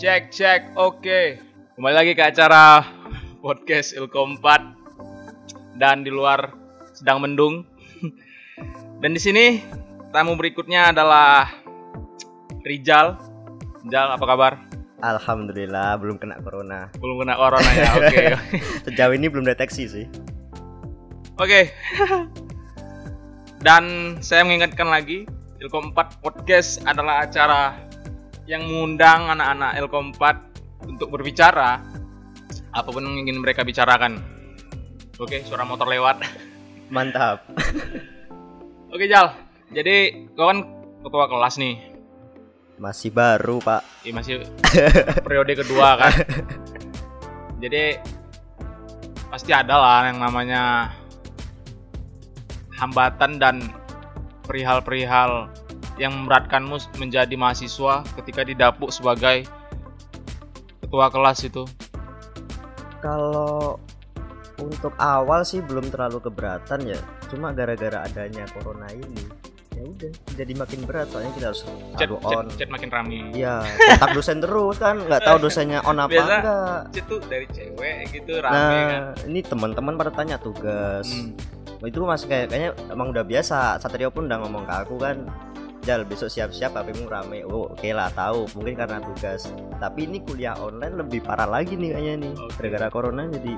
Cek cek oke. Kembali lagi ke acara podcast Ilkom 4 dan di luar sedang mendung. Dan di sini tamu berikutnya adalah Rijal. Rijal apa kabar? Alhamdulillah belum kena corona. Belum kena corona ya. Oke. Sejauh ini belum deteksi sih. Oke. Dan saya mengingatkan lagi, Ilkom 4 Podcast adalah acara yang mengundang anak-anak Ilkom 4 untuk berbicara apa pun yang ingin mereka bicarakan. Oke, suara motor lewat. Mantap. Oke, Jal. Jadi, kau kan ketua kelas nih. Masih baru, Pak. Ini masih periode kedua kan. Jadi pasti ada lah yang namanya hambatan dan perihal-perihal yang memberatkanmu menjadi mahasiswa ketika didapuk sebagai ketua kelas itu. Kalau untuk awal sih belum terlalu keberatan ya. Cuma gara-gara adanya corona ini, ya udah jadi makin berat soalnya kita harus Chat, on. chat makin rame. Iya, kontak dosen terus kan, nggak tahu dosennya on apa Biasa enggak. Chat tuh dari cewek gitu rame kan. Nah, ini teman-teman pada tanya tugas. Hmm. Itu masih kayak kayaknya emang udah biasa. Satrio pun udah ngomong ke aku kan, Jal besok siap-siap HPmu rame. Oh, oke lah tahu. Mungkin karena tugas. Tapi ini kuliah online lebih parah lagi nih kayaknya nih. Oke. Gara-gara corona jadi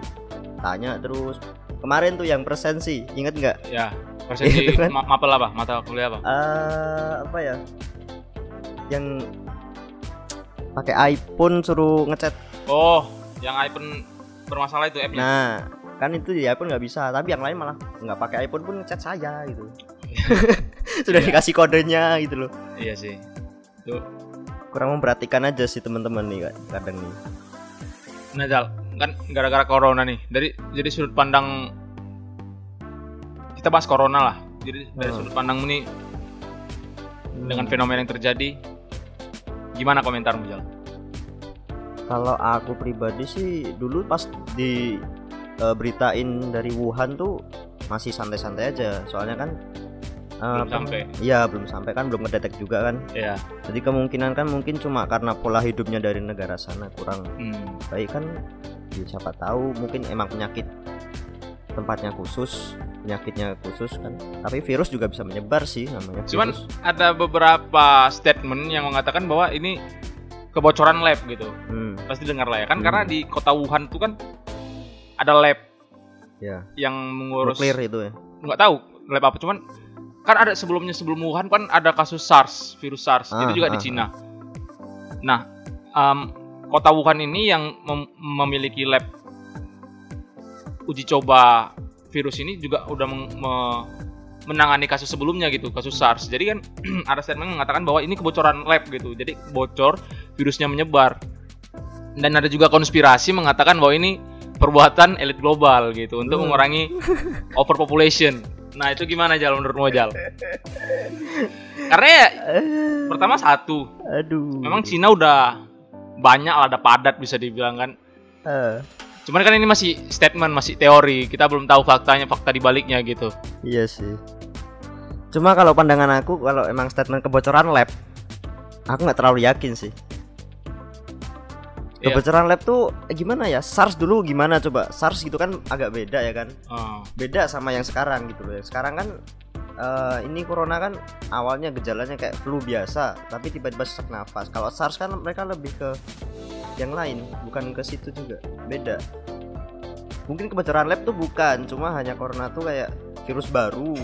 tanya terus. Kemarin tuh yang presensi, inget nggak? Ya, persepsi Itu kan. ma mapel apa? Mata kuliah apa? Eh apa ya? Yang pakai iPhone suruh ngechat. Oh, yang iPhone bermasalah itu app-nya. Nah, kan itu di iPhone nggak bisa. Tapi yang lain malah nggak pakai iPhone pun ngechat saya gitu. Sudah Iya. dikasih kodenya gitu loh. Iya sih. Itu kurang memperhatikan aja sih teman-teman nih Kak, kadang nih Nah, Jal, kan gara-gara corona nih. Dari jadi sudut pandang kita bahas corona lah. Jadi dari Hmm. sudut pandangmu nih dengan fenomena yang terjadi gimana komentarmu, Jal? kalau aku pribadi sih dulu pas di eh, beritain dari Wuhan tuh masih santai-santai aja soalnya kan eh, Belum sampai. iya belum sampai kan belum ngedetek juga kan Iya. jadi kemungkinan kan mungkin cuma karena pola hidupnya dari negara sana kurang Hmm. baik kan ya siapa tahu mungkin emang penyakit tempatnya khusus penyakitnya khusus kan tapi virus juga bisa menyebar sih namanya Cuman virus. ada beberapa statement yang mengatakan bahwa ini kebocoran lab gitu. hmm, Pasti dengar lah ya kan Hmm. karena di kota Wuhan tuh kan ada lab ya yang mengurus clear itu ya nggak tahu lab apa cuman kan ada sebelumnya sebelum Wuhan kan ada kasus SARS virus SARS. Ah, itu juga di ah, Cina. nah em, kota Wuhan ini yang mem- memiliki lab uji coba virus ini juga udah meng- me- menangani kasus sebelumnya gitu kasus SARS. Jadi kan ada statement mengatakan bahwa ini kebocoran lab gitu. Jadi bocor virusnya menyebar. Dan ada juga konspirasi mengatakan bahwa ini perbuatan elit global gitu untuk mengurangi overpopulation. Nah itu gimana Jal menurutmu Jal? Karena ya pertama satu, aduh memang Cina udah banyak lah ada padat bisa dibilang kan. Eh, Cuman kan ini masih statement, masih teori. Kita belum tahu faktanya, fakta di baliknya gitu. iya sih cuma kalau pandangan aku kalau emang statement kebocoran lab aku nggak terlalu yakin sih Iya. kebocoran lab tuh eh, gimana ya? SARS dulu gimana coba? SARS gitu kan agak beda ya kan? Oh, beda sama yang sekarang gitu loh. Yang sekarang kan eh, ini corona kan awalnya gejalanya kayak flu biasa tapi tiba-tiba sesak nafas. Kalau SARS kan mereka lebih ke yang lain bukan ke situ juga. Beda. Mungkin kebocoran lab tuh bukan cuma hanya corona tuh kayak virus baru.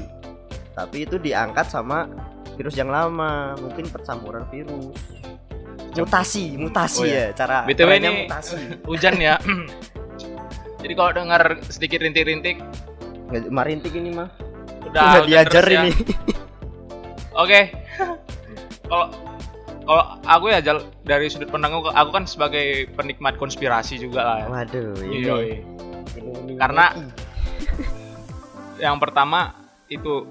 Tapi itu diangkat sama virus yang lama mungkin percampuran virus mutasi mutasi Oh, iya. ya cara BTW ini- mutasi hujan ya. Jadi kalau dengar sedikit rintik-rintik, Nggak- marintik ini mah udah, udah diajar ya. ini Oke. Kalau kalau aku ya Jal, dari sudut pandang aku, aku kan sebagai penikmat konspirasi juga lah. Ya. waduh Iya, iya. Karena yang pertama itu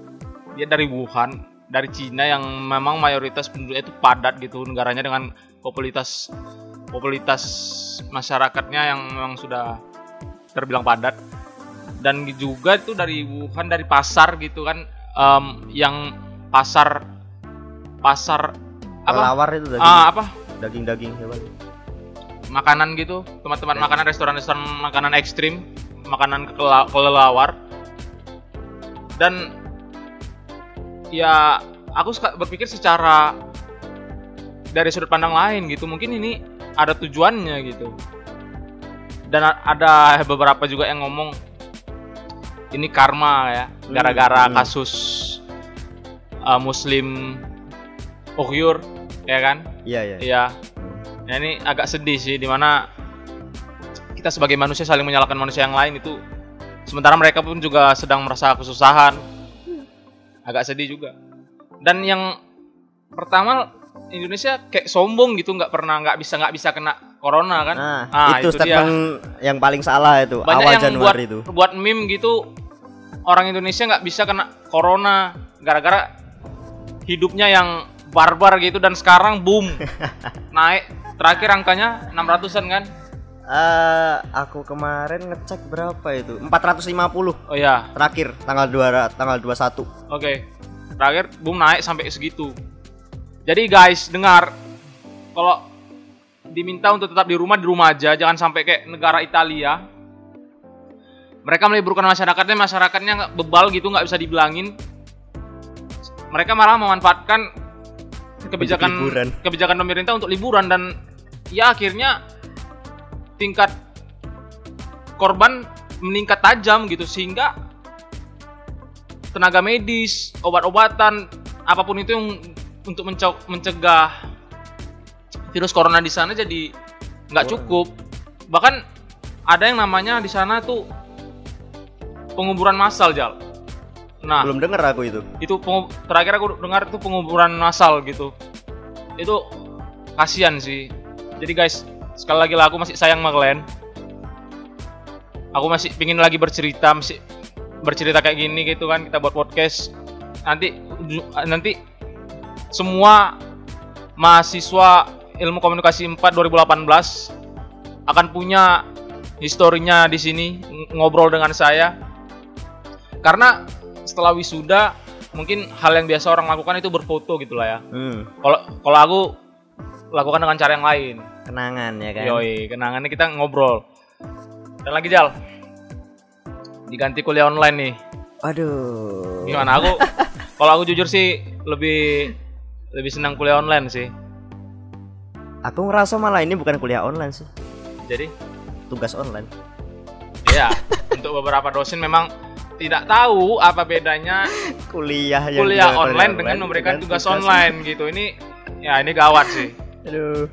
dia dari Wuhan, dari Cina yang memang mayoritas penduduknya itu padat gitu negaranya dengan popularitas popularitas masyarakatnya yang memang sudah terbilang padat. Dan juga itu dari Wuhan dari pasar gitu kan em, yang pasar pasar apa? Kelawar itu daging. Ah, apa? Daging daging hewan makanan gitu tempat-tempat makanan restoran-restoran makanan ekstrim makanan kelelawar. Dan ya aku suka berpikir secara dari sudut pandang lain gitu mungkin ini ada tujuannya gitu dan ada beberapa juga yang ngomong ini karma ya Hmm, gara-gara hmm. kasus uh, muslim Ohyur ya kan Iya iya. Iya. Nah ini agak sedih sih di mana kita sebagai manusia saling menyalahkan manusia yang lain itu sementara mereka pun juga sedang merasa kesusahan. Agak sedih juga. Dan yang pertama Indonesia kayak sombong gitu nggak pernah nggak bisa nggak bisa kena corona kan. Nah, Ah, itu, itu dia. statement yang paling salah itu Banyak awal yang buat Januari itu. buat meme gitu orang Indonesia nggak bisa kena corona gara-gara hidupnya yang barbar gitu dan sekarang boom naik terakhir angkanya 600-an kan Eh, aku kemarin ngecek berapa itu? 450 oh ya terakhir tanggal 2 tanggal 21. oke. Terakhir boom naik sampai segitu. Jadi guys dengar. Kalau diminta untuk tetap di rumah di rumah aja. Jangan sampai kayak negara Italia. Mereka meliburkan masyarakatnya masyarakatnya bebal gitu nggak bisa dibilangin. Mereka malah memanfaatkan kebijakan kebijakan pemerintah untuk liburan dan ya akhirnya tingkat korban meningkat tajam gitu sehingga tenaga medis, obat-obatan, apa pun itu yang untuk mencegah virus corona di sana jadi nggak cukup. Bahkan ada yang namanya di sana tuh penguburan massal, Jal. Nah, Belum denger aku itu. itu terakhir aku dengar itu penguburan massal gitu itu kasihan sih jadi guys sekali lagi lah aku masih sayang sama kalian. Aku masih pingin lagi bercerita masih bercerita kayak gini gitu kan kita buat podcast. Nanti nanti semua mahasiswa ilmu komunikasi 4 2018 akan punya historinya di sini ng- ngobrol dengan saya. Karena setelah wisuda mungkin hal yang biasa orang lakukan itu berfoto gitu lah ya. Hmm, kalau kalau aku lakukan dengan cara yang lain. Kenangan ya kan. yoi kenangannya kita ngobrol. Dan lagi jal. Diganti kuliah online nih. Aduh. gimana? Aku kalau aku jujur sih lebih lebih senang kuliah online sih. Aku ngerasa malah ini bukan kuliah online sih, jadi? Tugas online. ya untuk beberapa dosen memang tidak tahu apa bedanya Kuliah yang kuliah online dengan memberikan tugas online gitu. Ini ya ini gawat sih Aduh.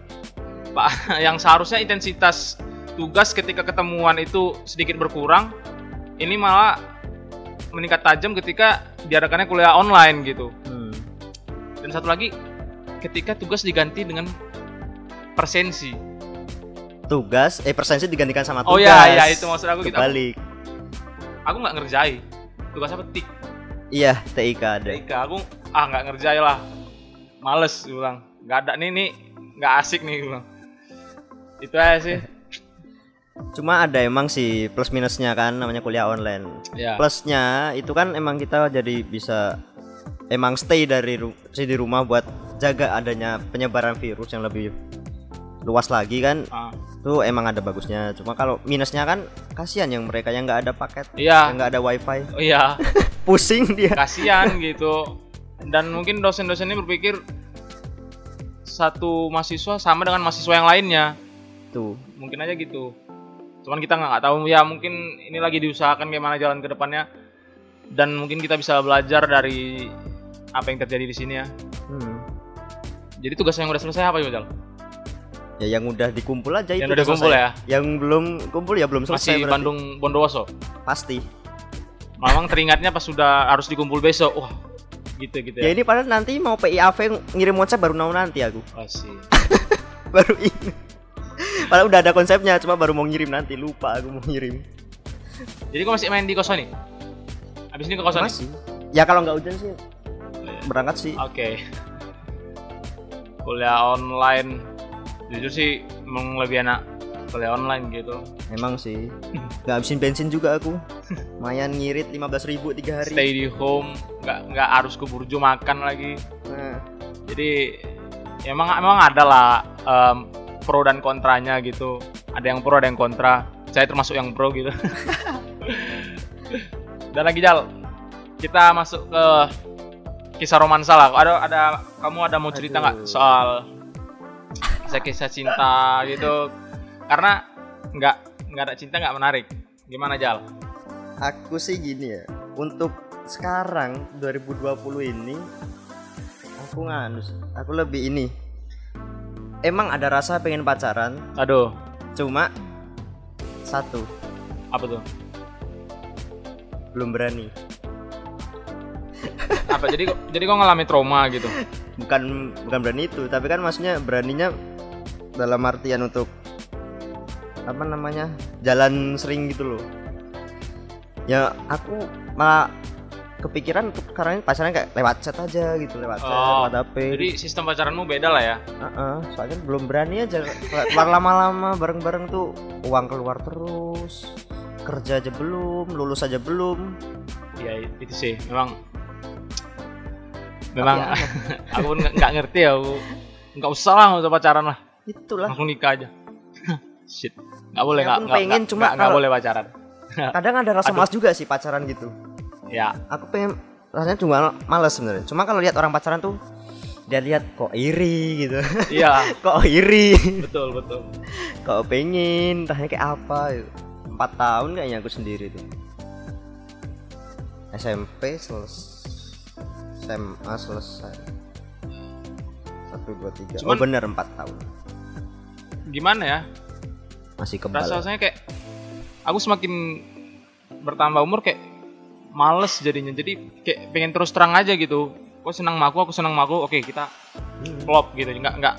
Pak, yang seharusnya intensitas tugas ketika ketemuan itu sedikit berkurang, ini malah meningkat tajam ketika diadakannya kuliah online gitu. Hmm. Dan satu lagi, ketika tugas diganti dengan persensi. Tugas, eh persensi digantikan sama tugas. Oh ya, ya itu maksud aku gitu. Aku, Kebalik. aku nggak ngerjai. Tugasnya petik. Iya, TIK ada. TIK aku ah nggak ngerjai lah. Males bilang. Nggak ada nih nih nggak asik nih bilang. Itu aja sih. Cuma ada emang sih plus minusnya kan namanya kuliah online. ya. Plusnya itu kan emang kita jadi bisa emang stay dari ru- sih di rumah buat jaga adanya penyebaran virus yang lebih luas lagi kan. Ah, Itu emang ada bagusnya. Cuma kalau minusnya kan kasihan yang mereka yang nggak ada paket, Iya. yang nggak ada wifi, iya. pusing dia. kasihan gitu dan mungkin dosen-dosen ini berpikir satu mahasiswa sama dengan mahasiswa yang lainnya Tuh. mungkin aja gitu cuman kita nggak tahu ya mungkin ini lagi diusahakan gimana jalan ke depannya dan mungkin kita bisa belajar dari apa yang terjadi di sini ya Hmm. jadi tugas yang udah selesai apa Yojal? Ya yang udah dikumpul aja itu. yang udah kumpul ya Yang belum kumpul ya belum selesai. masih berarti. Bandung Bondowoso Pasti. memang teringatnya pas sudah harus dikumpul besok wah gitu gitu Ya ya, ini padahal nanti mau PIAV ngirim WhatsApp baru mau nanti aku. Asik. Baru ini. Padahal udah ada konsepnya, cuma baru mau ngirim nanti. Lupa aku mau ngirim. jadi kau masih main di kosan nih habis ini ke kosan nih? Masih. Ya kalau nggak hujan sih berangkat sih. Oke. Kuliah online jujur sih emang lebih enak kuliah online gitu. Emang sih. Nggak habisin bensin juga aku. Lumayan ngirit 15.000 ribu tiga hari. Stay di home, nggak nggak harus ke burjo makan lagi. Nah, Jadi ya emang emang ada lah em, pro dan kontranya gitu. Ada yang pro, ada yang kontra. Saya termasuk yang pro gitu. dan lagi Jal, kita masuk ke kisah romansa lah. Ada ada kamu ada mau cerita nggak soal kisah-kisah cinta gitu? Karena nggak nggak ada cinta nggak menarik. Gimana Jal? Aku sih gini ya. Untuk sekarang 2020 ini aku nganu sih. Aku lebih ini. Emang ada rasa pengen pacaran, Aduh, cuma satu apa tuh? belum berani. Apa jadi jadi kok ngalami trauma gitu? Bukan bukan berani itu, tapi kan maksudnya beraninya dalam artian untuk apa namanya jalan sering gitu loh. Ya aku malah kepikiran ini pacaran kayak lewat chat aja gitu lewat chat, Oh, lewat HP. Jadi sistem pacaranmu beda lah ya. Heeh, soalnya belum berani aja keluar lama-lama bareng-bareng tuh uang keluar terus kerja aja belum lulus aja belum Ya itu sih memang memang aneh. aku pun nggak nggak ngerti ya aku nggak usah lah nggak usah pacaran lah itulah langsung nikah aja shit. Nggak boleh nggak nggak pengen, cuma nggak boleh pacaran. Kadang ada rasa malas juga sih pacaran gitu. Ya. Aku pengen rasanya cuma males sebenarnya. Cuma kalau lihat orang pacaran tuh dia lihat kok iri gitu. Iya. Kok iri. Betul betul. Kok pengen entahnya kayak apa gitu. empat tahun kayaknya aku sendiri tuh. SMP selesai SMA selesai. Satu dua tiga. Oh bener empat tahun. Gimana ya masih kebal rasanya kayak aku semakin bertambah umur kayak males jadinya. Jadi kayak pengen terus terang aja gitu. Kok senang sama aku aku senang sama aku. Oke kita Hmm. klop gitu. Nggak nggak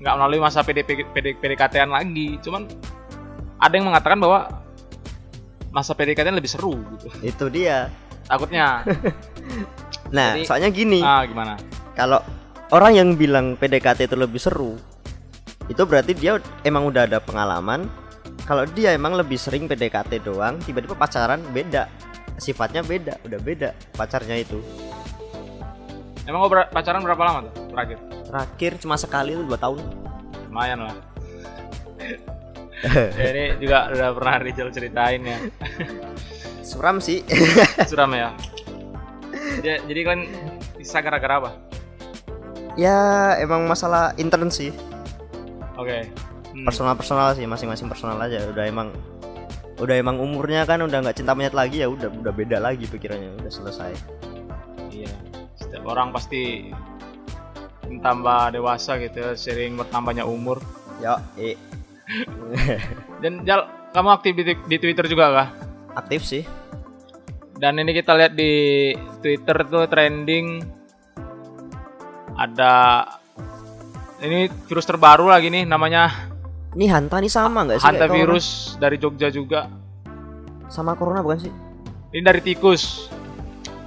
nggak melalui masa PD, PD, PDKT-an lagi. Cuman ada yang mengatakan bahwa masa PDKT lebih seru gitu. Itu dia. Takutnya. Nah Jadi- soalnya gini. ah gimana? Kalau orang yang bilang PDKT itu lebih seru itu berarti dia emang udah ada pengalaman. Kalau dia emang lebih sering PDKT doang tiba-tiba pacaran beda. Sifatnya beda udah beda pacarnya itu. Emang ber- pacaran berapa lama tuh terakhir? Terakhir cuma sekali itu dua tahun. Lumayan lah. Ya, ini juga udah pernah Rizal ceritain ya. Suram sih. Suram ya. Jadi, jadi kalian bisa gara-gara apa? Ya emang masalah intern sih oke. Hmm. personal personal sih masing-masing personal aja. Udah emang udah emang umurnya kan udah nggak cinta monyet lagi ya udah udah beda lagi pikirannya udah selesai. Iya, setiap orang pasti tambah dewasa gitu ya, sering bertambahnya umur. ya eh Dan Jal, kamu aktif di, di Twitter juga kah? aktif sih. Dan ini kita lihat di Twitter tuh trending. Ada ini virus terbaru lagi nih namanya ini hanta nih sama nggak sih kayak corona? hantavirus dari Jogja juga. sama corona bukan sih Ini dari tikus.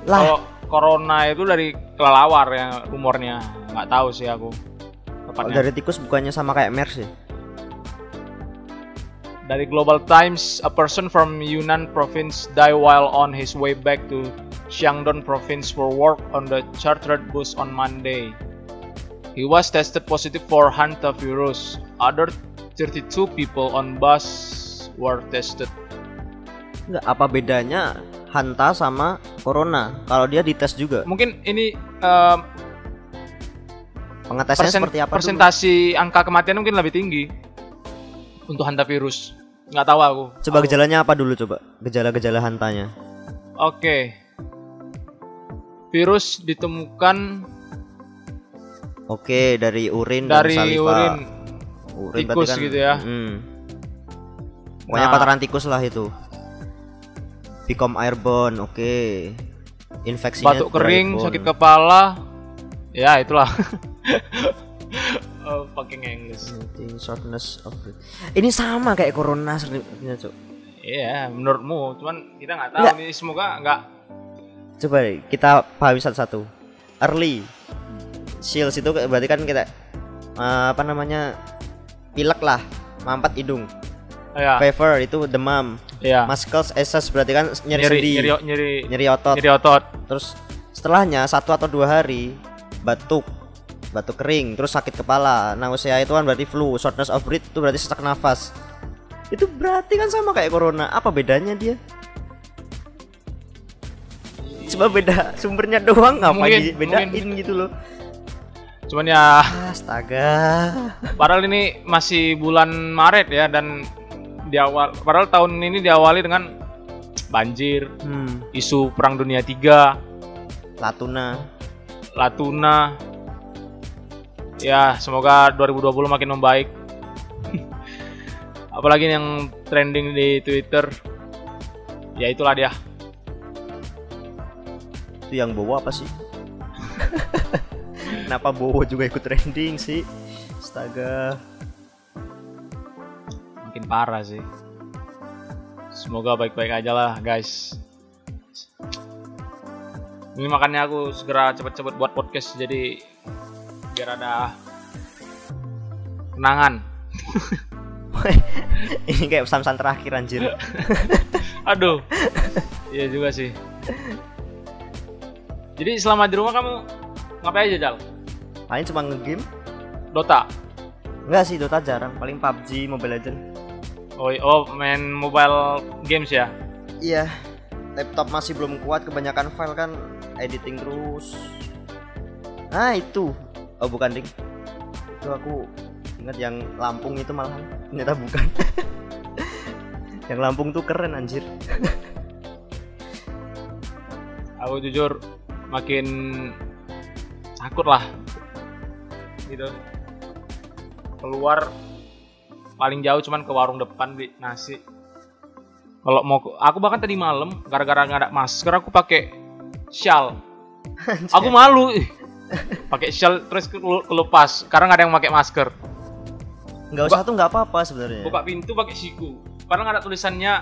lah Kalau corona itu dari kelelawar ya rumornya. Nggak tahu sih aku. Tepatnya. dari tikus bukannya sama kayak MERS sih Dari Global Times, a person from Yunnan province died while on his way back to Xiangdong province for work on the chartered bus on Monday. He was tested positive for hantavirus. Other 32 people on bus were tested. nggak apa bedanya hanta sama corona kalau dia dites juga Mungkin ini em, pengetesannya persen- seperti apa dulu? persentasi angka kematian mungkin lebih tinggi untuk hantavirus. Nggak tahu aku. coba Aku- gejalanya apa dulu coba gejala-gejala hantanya Oke. Virus ditemukan oke dari urin dari dan saliva urin. Urin tikus berarti gitu ya. hmm. pokoknya Nah. kotoran tikus lah itu become airborne oke infeksinya batuk kering, dryborne. sakit kepala. Ya, itulah. oh, fucking English. Shortness of breath. ini sama kayak corona sebenarnya cok Iya, menurutmu. Cuman kita nggak tahu Nggak. nih semoga nggak coba deh, kita pahami satu-satu early shields itu berarti kan kita eh, apa namanya pilek lah mampet hidung. Ya. fever itu demam. Iya. muscles SS berarti kan nyeri, Nyeri sendi. nyeri nyeri. Nyeri otot. Nyeri otot. terus setelahnya satu atau dua hari batuk. Batuk kering terus sakit kepala. Nausea itu kan berarti flu shortness of breath itu berarti sesak nafas. Itu berarti kan sama kayak corona. Apa bedanya dia? Cuma beda sumbernya doang. Ngapa Mungkin- dibedain mungkin. gitu loh Cuman ya astaga padahal ini masih bulan Maret ya dan di awal padahal tahun ini diawali dengan banjir, hmm isu perang dunia 3, Latuna Latuna. Ya, semoga 2020 makin membaik. Apalagi yang trending di Twitter. Ya itulah dia. itu yang bawa apa sih kenapa Bowo juga ikut trending sih astaga Makin parah sih. Semoga baik-baik aja lah, guys. Ini makanya aku segera cepet-cepet buat podcast jadi biar ada kenangan. ini kayak pesan-pesan terakhir anjir Aduh. Iya juga sih. Jadi selama di rumah kamu ngapain aja, Jal? Paling cuma ngegame. Dota. enggak sih Dota jarang. Paling PUBG Mobile Legend Oh, oh main mobile games ya? iya. Laptop masih belum kuat kebanyakan file kan editing terus. Nah itu. Oh bukan ding. Itu aku ingat yang Lampung itu malahan. Ternyata bukan. Yang Lampung tuh keren anjir. Aku jujur makin takut lah. Gitu. Keluar paling jauh cuman ke warung depan beli nasi. Kalau mau aku bahkan tadi malam gara-gara nggak ada masker aku pakai shawl. Aku malu. pakai shawl terus kelepas karena nggak ada yang pakai masker. nggak usah tuh nggak apa-apa sebenarnya buka pintu pakai siku karena nggak ada tulisannya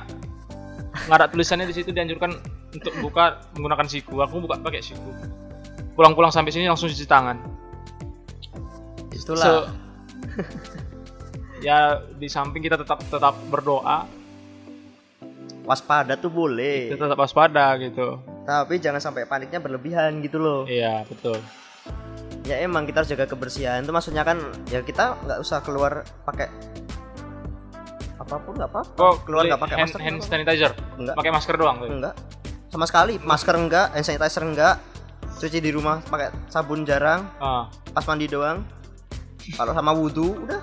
nggak ada tulisannya di situ dianjurkan untuk buka menggunakan siku aku buka pakai siku pulang-pulang sampai sini langsung cuci tangan itulah. Se- ya di samping kita tetap tetap berdoa. Waspada tuh boleh. Kita tetap waspada gitu. Tapi jangan sampai paniknya berlebihan gitu loh. Iya betul. Ya emang kita harus jaga kebersihan. Itu maksudnya kan ya kita nggak usah keluar pakai apa pun nggak apa-apa. Kok keluar nggak pakai hand, masker hand sanitizer? Enggak. pakai masker doang tuh enggak sama sekali masker enggak hand sanitizer enggak cuci di rumah pakai sabun jarang ah. pas mandi doang kalau sama wudhu udah.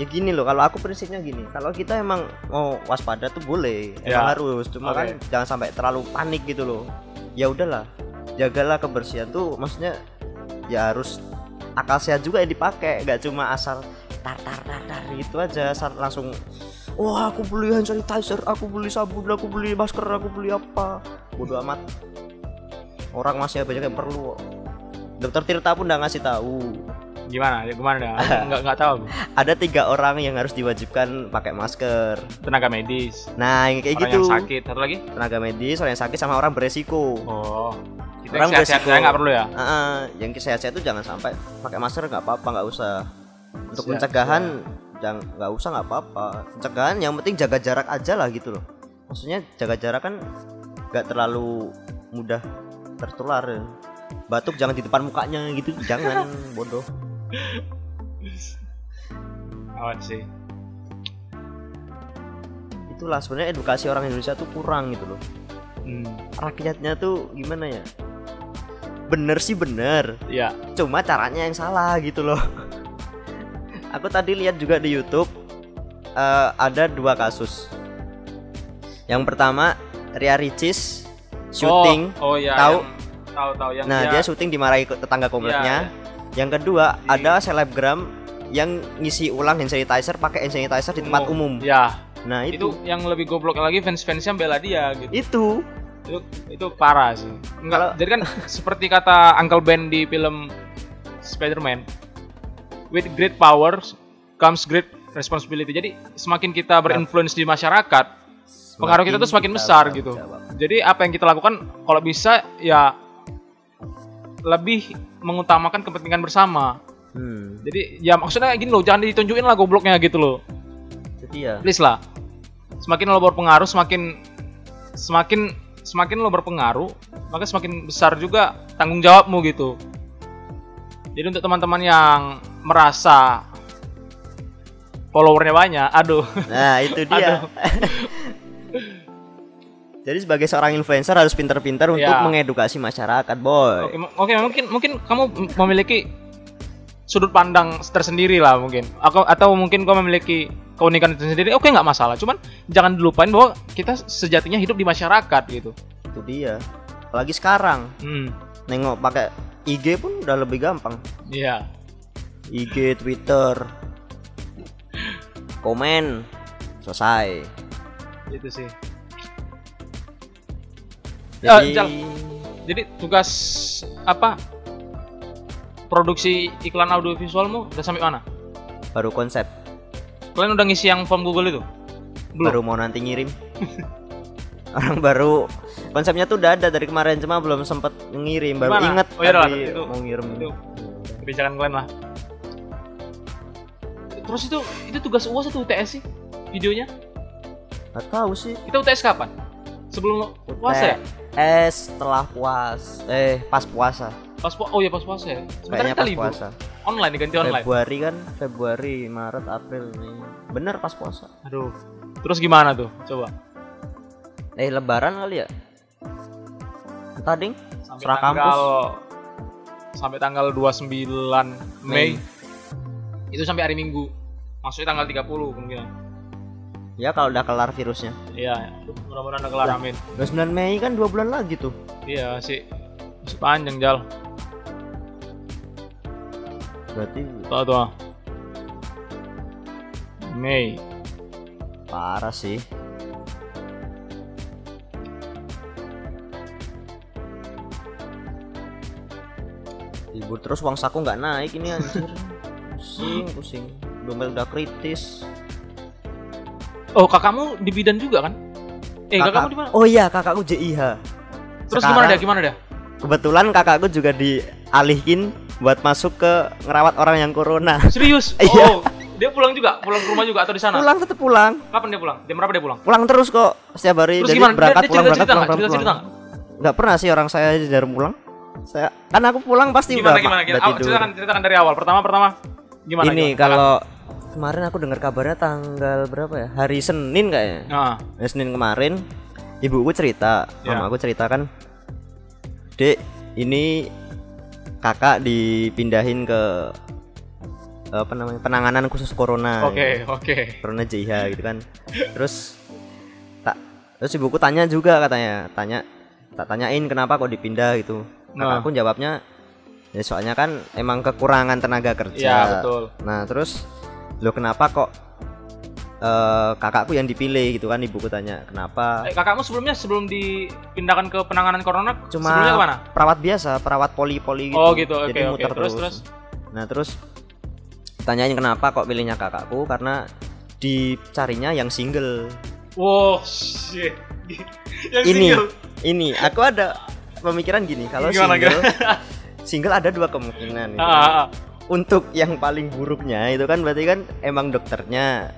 Ya gini loh kalau aku prinsipnya gini. Kalau kita emang mau waspada tuh boleh emang Ya. harus. Cuma Oke. kan jangan sampai terlalu panik gitu loh. Ya udahlah jagalah kebersihan tuh maksudnya ya harus akal sehat juga yang dipakai. Nggak cuma asal tar tar tar tar gitu aja asal langsung wah aku beli hand sanitizer aku beli sabun aku beli masker aku beli apa. Bodoh amat. Orang masih banyak yang perlu. Dokter Tirta pun udah ngasih tahu. Gimana? Ya gimana dah? Aku nggak nggak tahu aku. ada tiga orang yang harus diwajibkan pakai masker. Tenaga medis. Nah yang kayak orang gitu. yang sakit. Satu lagi? Tenaga medis orang yang sakit sama orang beresiko. Oh. Kita Orang beresiko. nggak perlu ya? Ah, ah, yang sehat-sehat itu jangan sampai pakai masker nggak apa-apa nggak usah. Untuk Siap, pencegahan jangan nggak usah nggak apa-apa. Pencegahan yang penting jaga jarak aja lah gitu loh. Maksudnya jaga jarak kan nggak terlalu mudah tertular batuk jangan di depan mukanya gitu jangan bodoh. Awet sih. Itulah sebenarnya edukasi orang Indonesia tuh kurang gitu loh. Hmm. rakyatnya tuh gimana ya? Bener sih bener. Ya cuma caranya yang salah gitu loh. Aku tadi lihat juga di YouTube eh, ada dua kasus. Yang pertama Ria Ricis syuting oh, oh ya tahu? yang- tahu tahu yang nah dia syuting dimarahi tetangga kompleknya yang kedua ada selebgram yang ngisi ulang hand sanitizer pakai hand sanitizer di tempat umum. Ya nah itu, itu. yang lebih goblok lagi fans-fansnya bela dia gitu. Itu. Itu itu parah sih. Enggak Kalau- jadi kan seperti kata Uncle Ben di film Spider-Man with great powers comes great responsibility. Jadi semakin kita berinfluence di masyarakat pengaruh kita tuh semakin kita besar gitu. jawab. jadi apa yang kita lakukan kalau bisa ya lebih mengutamakan kepentingan bersama. Hmm, jadi ya maksudnya gini loh jangan ditunjukin lah gobloknya gitu loh. Jadi ya. Please lah. Semakin lo berpengaruh semakin semakin semakin lo berpengaruh maka semakin besar juga tanggung jawabmu gitu. Jadi untuk teman-teman yang merasa followernya banyak, aduh. Nah, itu dia. Jadi sebagai seorang influencer harus pintar-pintar untuk Ya. mengedukasi masyarakat, boy. Oke, oke, mungkin mungkin kamu memiliki sudut pandang tersendiri lah mungkin. Aku atau mungkin kau memiliki keunikan tersendiri. Oke, nggak masalah. Cuman jangan dilupain bahwa kita sejatinya hidup di masyarakat gitu. Itu dia. Apalagi sekarang, Hmm, nengok pakai IG pun udah lebih gampang. iya. IG, Twitter, komen, selesai. Itu sih. Jadi, Jal. Jadi tugas apa? Produksi iklan audiovisualmu udah sampai mana? baru konsep, Kalian udah ngisi yang form Google itu? Belum. baru mau nanti ngirim. Orang baru konsepnya tuh udah ada dari kemarin cuma belum sempet ngirim, baru Gimana? inget Oh, iya lah, tadi itu- mau ngirim. itu. kebijakan kalian lah. Terus itu itu tugas UAS atau UTS sih videonya? Gak tahu sih. Kita UTS kapan? Sebelum puasa ya? Eh setelah puas, eh pas puasa. Pas pu- oh ya pas puasa ya. Kita pas libur. puasa. Online diganti online. Februari kan, Februari, Maret, April, Mei. Bener pas puasa. Aduh. Terus gimana tuh? Coba. Eh lebaran kali ya? Ding. Sampai Serah tanggal sampai tanggal 29 Mei. Mei. Itu sampai hari Minggu. Maksudnya tanggal 30 kemungkinan. Ya kalau udah kelar virusnya. Iya, mudah-mudahan udah kelar Lah. amin. 29 Mei kan dua bulan lagi tuh. Iya sih. Masih panjang jal. Berarti Tuh tuh. Mei. parah sih. Libur terus uang saku nggak naik ini anjir. pusing, pusing. Dompet udah kritis. Oh, kakakmu di bidan juga kan? Eh, Kakak- kakakmu di mana? Oh iya, kakakku JIH. Terus sekarang- gimana dia? Gimana dia? Kebetulan kakakku juga dialihkin buat masuk ke ngerawat orang yang corona. Serius? Iya. Oh, dia pulang juga? Pulang ke rumah juga atau di sana? Pulang tetap pulang. Kapan dia pulang? Jam berapa dia pulang? Pulang terus kok setiap hari. Terus Jadi gimana? Dia, berangkat dia pulang berangkat cerita-cerita pulang nggak? pulang. Cerita-cerita pulang. Nggak pernah sih orang saya jarang pulang. Saya kan aku pulang pasti Gimana udah, gimana? gimana? Ceritakan, ceritakan dari awal. Pertama pertama gimana? Ini gimana? kalau kemarin aku dengar kabarnya tanggal berapa ya? Hari Senin kayaknya. Nah, Hari Senin kemarin ibuku cerita, Ya. mama aku cerita kan, Dek, ini kakak dipindahin ke apa namanya penanganan khusus corona. oke, oke. Corona JIH gitu kan. Terus tak terus ibuku tanya juga katanya, tanya tak tanyain kenapa kok dipindah gitu. Nah. Kakakku jawabnya ya soalnya kan emang kekurangan tenaga kerja. Iya, betul. Nah terus lo kenapa kok eh, kakakku yang dipilih gitu kan ibuku tanya kenapa Eh, kakakmu sebelumnya sebelum dipindahkan ke penanganan corona Cuma sebelumnya ke mana? perawat biasa perawat poli-poli gitu Oh, gitu. Oke, jadi oke. muter Terus, terus. terus? nah terus tanyain kenapa kok pilihnya kakakku karena dicarinya yang single Wow, shit. Yang ini single. ini aku ada pemikiran gini kalau Gimana, single single ada dua kemungkinan gitu. Ah, ah, ah. Untuk yang paling buruknya itu kan berarti kan emang dokternya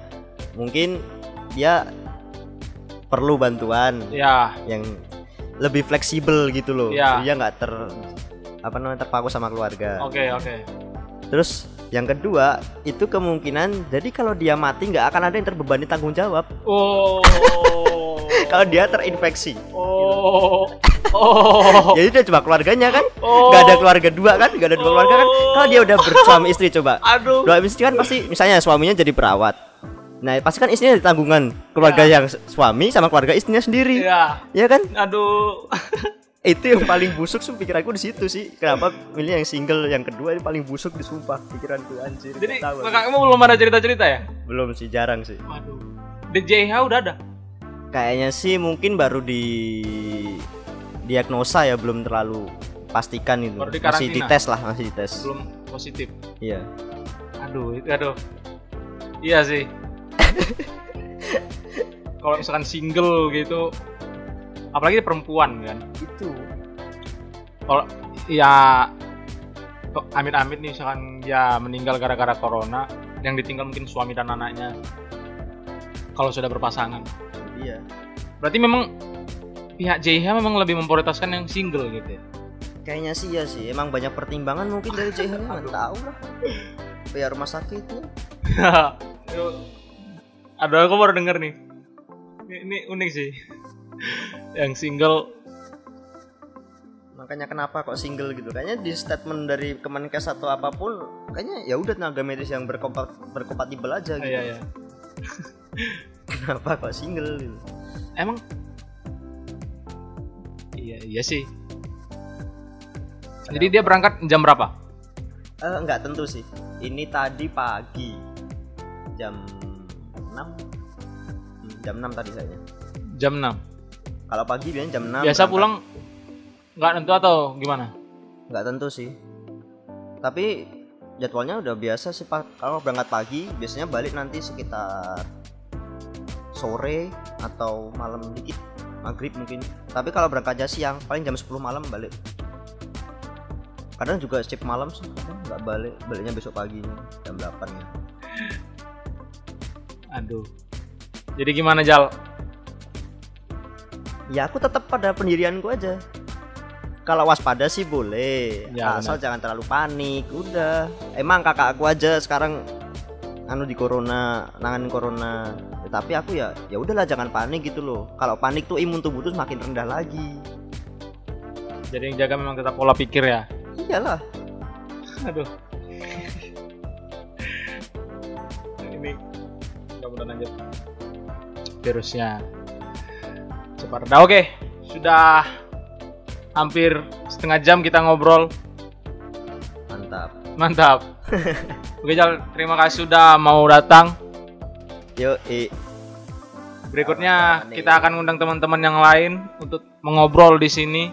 mungkin dia perlu bantuan Ya, yang lebih fleksibel gitu loh Iya. dia nggak ter apa namanya terpaku sama keluarga oke, oke. terus yang kedua itu kemungkinan jadi kalau dia mati nggak akan ada yang terbebani tanggung jawab Oh. kalau dia terinfeksi Oh. Oh. jadi dia cuma keluarganya kan Oh. nggak ada keluarga dua kan nggak ada dua keluarga kan kalau dia udah bersuami istri coba Aduh. dua istri kan pasti misalnya suaminya jadi perawat nah pasti kan istrinya tanggungan keluarga yang suami sama keluarga istrinya sendiri Iya. ya kan Aduh. itu yang paling busuk sih pikiranku di situ sih kenapa milih yang single yang kedua ini paling busuk disumpah pikiranku anjir Jadi kakakmu belum ada cerita-cerita ya? belum sih jarang sih Waduh. DJH udah ada. kayaknya sih mungkin baru di diagnosa ya belum terlalu pastikan itu Baru di masih dites lah masih dites Belum positif. iya Aduh, itu aduh. Iya sih. Kalau misalkan single gitu apalagi perempuan kan. itu Kalau ya amit-amit nih misalkan dia meninggal gara-gara corona yang ditinggal mungkin suami dan anaknya kalau sudah berpasangan. Iya. Berarti memang pihak JH memang lebih memprioritaskan yang single gitu ya? Kayaknya sih ya sih. Emang banyak pertimbangan mungkin dari JH nggak tahu lah. Biar rumah sakit ya. Aduh aku baru denger nih. Ini, ini unik sih. Yang single. Makanya kenapa kok single gitu? Kayaknya di statement dari Kemenkes atau apa pun kayaknya ya udah tenaga medis yang berkompat berkompatibel aja gitu. iya iya. kenapa kok single gitu? Emang? Iya iya sih. Jadi dia berangkat jam berapa? Eh, nggak tentu sih. Ini tadi pagi. Jam 6 Hmm, jam 6 tadi kayaknya. Jam 6. Kalau pagi biasanya jam 6 Biasa pulang nggak tentu atau gimana? nggak tentu sih tapi jadwalnya udah biasa sih pak kalau berangkat pagi biasanya balik nanti sekitar sore atau malam dikit maghrib mungkin tapi kalau berangkatnya siang paling jam 10 malam balik kadang juga shift malam sih kadang nggak balik baliknya besok paginya jam 8 ya. Aduh. Jadi gimana Jal? Ya aku tetap pada pendirianku aja. Kalau waspada sih boleh Ya, asal jangan terlalu panik udah. Emang kakak aku aja sekarang anu di corona nanganin corona. Ya, tapi aku ya ya udahlah jangan panik gitu loh. Kalau panik tuh imun tubuh tuh semakin rendah lagi. Jadi yang jaga memang tetap pola pikir ya. iyalah. Aduh. Ini mudah-mudahan aja virusnya cepat reda. Oke, sudah hampir setengah jam kita ngobrol. mantap Mantap. Oke, Jal, terima kasih sudah mau datang. yuk Berikutnya Nih. kita akan undang teman-teman yang lain untuk mengobrol di sini,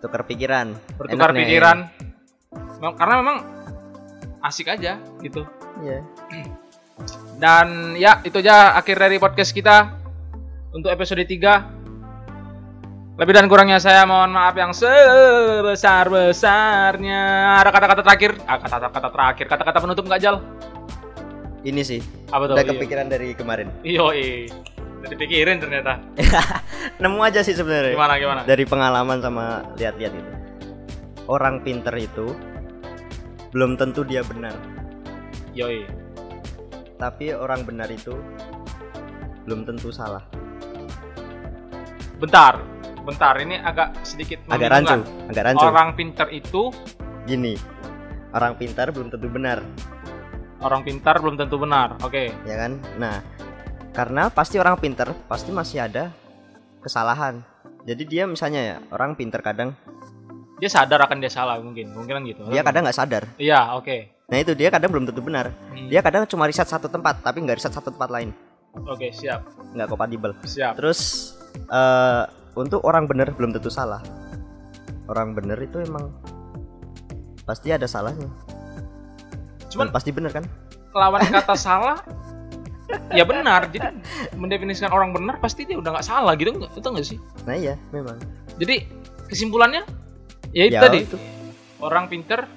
tukar pikiran bertukar Enaknya, pikiran. Mem- Karena memang asik aja gitu. ya. Dan ya itu aja akhir dari podcast kita untuk episode 3. Lebih dan kurangnya saya mohon maaf yang sebesar-besarnya. Ada kata-kata terakhir? Ah, kata-kata terakhir, kata-kata penutup nggak Jal? ini sih Apa tuh? udah Iya. kepikiran dari kemarin Iyo, Udah dipikirin ternyata. nemu aja sih sebenarnya Gimana gimana? dari pengalaman sama lihat-lihat itu orang pinter itu belum tentu dia benar Yoi. tapi orang benar itu belum tentu salah Bentar, bentar. Ini agak sedikit agak rancu agak rancu Orang pintar itu, gini orang pintar belum tentu benar orang pintar belum tentu benar. Oke. ya kan nah karena pasti orang pintar pasti masih ada kesalahan jadi dia misalnya ya orang pintar kadang Dia sadar akan dia salah mungkin, mungkin gitu. dia kadang nggak sadar Iya, oke. nah itu dia kadang belum tentu benar Hmm, dia kadang cuma riset satu tempat tapi nggak riset satu tempat lain Oke, siap. nggak kompatibel Siap. terus eh untuk orang bener belum tentu salah. Orang bener itu emang pasti ada salahnya. Cuman Dan pasti bener kan? Lawan kata salah ya benar. Jadi mendefinisikan orang benar pasti dia udah nggak salah gitu itu nggak sih? Nah iya memang. Jadi kesimpulannya ya itu Ya, tadi. itu. orang pinter.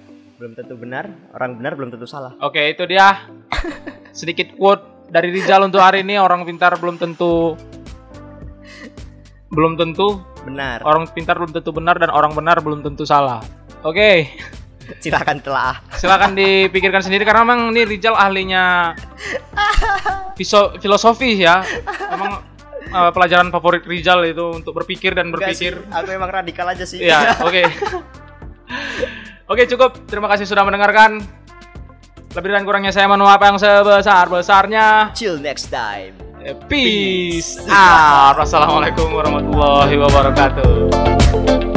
Belum tentu benar orang benar belum tentu salah. Oke itu dia. Sedikit quote dari Rizal untuk hari ini orang pintar belum tentu belum tentu benar orang pintar belum tentu benar dan orang benar belum tentu salah oke silakan telah silakan dipikirkan sendiri karena memang ini Rizal ahlinya fiso- filosofi ya memang eh, pelajaran favorit Rizal itu untuk berpikir dan sih, berpikir aku emang radikal aja sih Iya, oke. oke, cukup. Terima kasih sudah mendengarkan. Lebih dan kurangnya saya mohon maaf yang sebesar-besarnya. chill next time Peace out. Wassalamualaikum warahmatullahi wabarakatuh.